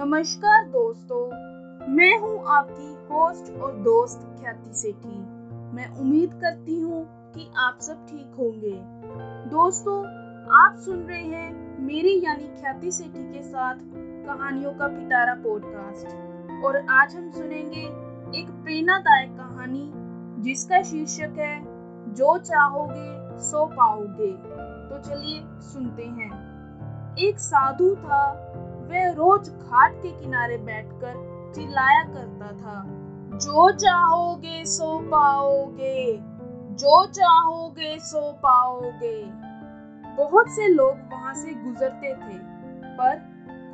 नमस्कार दोस्तों, मैं हूँ आपकी होस्ट और दोस्त ख्याति सेठी। मैं उम्मीद करती हूँ कि आप सब ठीक होंगे। दोस्तों, आप सुन रहे हैं मेरी यानी ख्याति सेठी के साथ कहानियों का पिटारा पॉडकास्ट और आज हम सुनेंगे एक प्रेरणादायक कहानी, जिसका शीर्षक है, जो चाहोगे, सो पाओगे। तो चलिए सुनते हैं। एक साधु था वह रोज घाट के किनारे बैठकर चिल्लाया करता था, जो चाहोगे सो पाओगे, जो चाहोगे सो पाओगे। बहुत से लोग वहाँ से गुजरते थे, पर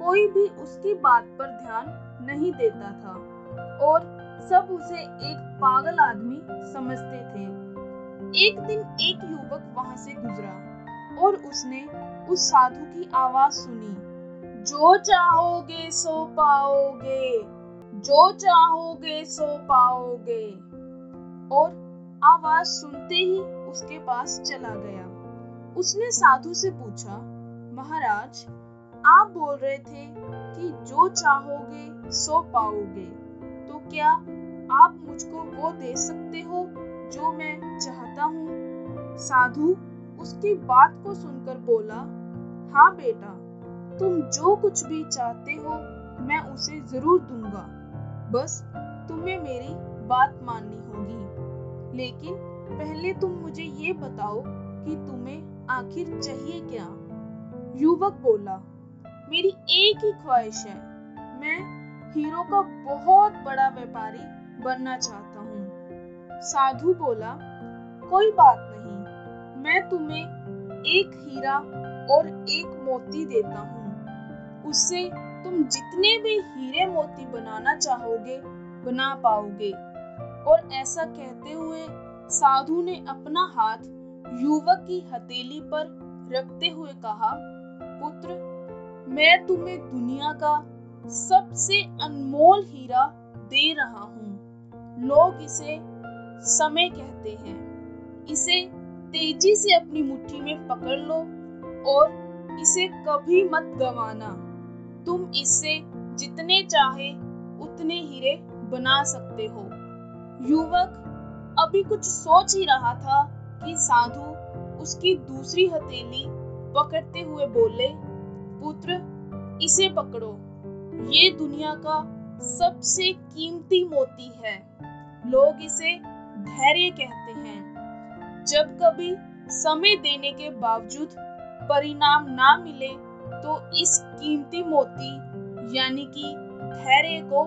कोई भी उसकी बात पर ध्यान नहीं देता था और सब उसे एक पागल आदमी समझते थे। एक दिन एक युवक वहाँ से गुजरा और उसने उस साधु की आवाज़ सुनी। जो चाहोगे सो पाओगे। जो चाहोगे सो पाओगे। और आवाज़ सुनते ही उसके पास चला गया। उसने साधु से पूछा, महाराज, आप बोल रहे थे कि जो चाहोगे सो पाओगे। तो क्या आप मुझको वो दे सकते हो जो मैं चाहता हूँ? साधु उसकी बात को सुनकर बोला हाँ बेटा तुम जो कुछ भी चाहते हो, मैं उसे ज़रूर दूँगा। बस तुम्हें मेरी बात माननी होगी। लेकिन पहले तुम मुझे ये बताओ कि तुम्हें आखिर चाहिए क्या? युवक बोला, मेरी एक ही ख्वाहिश है। मैं हीरो का बहुत बड़ा व्यापारी बनना चाहता हूँ। साधु बोला, कोई बात नहीं। मैं तुम्हें एक हीरा और एक मोती देता हूँ। उससे तुम जितने भी हीरे मोती बनाना चाहोगे, बना पाओगे। और ऐसा कहते हुए साधु ने अपना हाथ युवक की हथेली पर रखते हुए कहा, पुत्र, मैं तुम्हें दुनिया का सबसे अनमोल हीरा दे रहा हूँ। लोग इसे समय कहते हैं। इसे तेज़ी से अपनी मुट्ठी में पकड़ लो और इसे कभी मत गवाना। तुम इससे जितने चाहे उतने हीरे बना सकते हो। युवक अभी कुछ सोच ही रहा था कि साधु उसकी दूसरी हथेली पकड़ते हुए बोले, पुत्र, इसे पकड़ो। ये दुनिया का सबसे कीमती मोती है। लोग इसे धैर्य कहते हैं। जब कभी समय देने के बावजूद परिणाम ना मिले तो इस कीमती मोती, यानी कि धैर्य को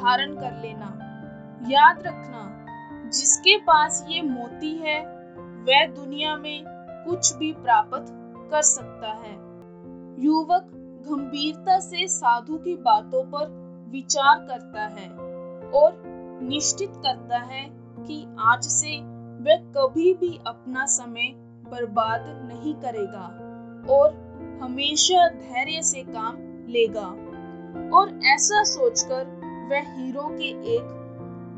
धारण कर लेना। याद रखना, जिसके पास ये मोती है, वह दुनिया में कुछ भी प्राप्त कर सकता है। युवक गंभीरता से साधु की बातों पर विचार करता है और निश्चित करता है कि आज से वह कभी भी अपना समय बर्बाद नहीं करेगा। और हमेशा धैर्य से काम लेगा। और ऐसा सोचकर वह हीरो के एक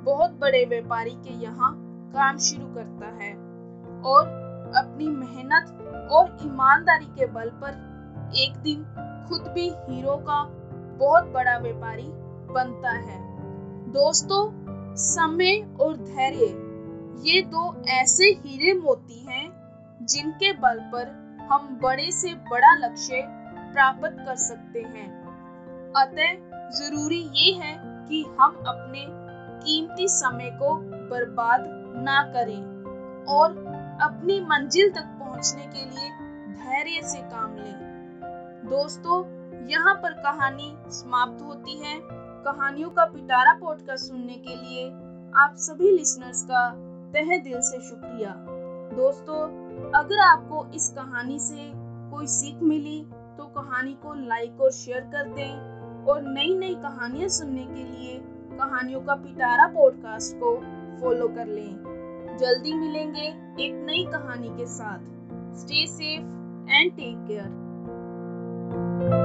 बहुत बड़े व्यापारी के यहाँ काम शुरू करता है और अपनी मेहनत और ईमानदारी के बल पर एक दिन खुद भी हीरो का बहुत बड़ा व्यापारी बनता है। दोस्तों, समय और धैर्य, ये दो ऐसे हीरे मोती हैं जिनके बल पर हम बड़े से बड़ा लक्ष्य प्राप्त कर सकते हैं। अतः ज़रूरी ये है कि हम अपने कीमती समय को बर्बाद ना करें और अपनी मंजिल तक पहुँचने के लिए धैर्य से काम लें। दोस्तों, यहाँ पर कहानी समाप्त होती है। कहानियों का पिटारा पॉडकास्ट सुनने के लिए आप सभी लिसनर्स का तहे दिल से शुक्रिया। दोस्तों अगर आपको इस कहानी से कोई सीख मिली तो कहानी को लाइक और शेयर कर दें और नई नई कहानियाँ सुनने के लिए कहानियों का पिटारा पॉडकास्ट को फॉलो कर लें। जल्दी मिलेंगे एक नई कहानी के साथ। Stay safe and take care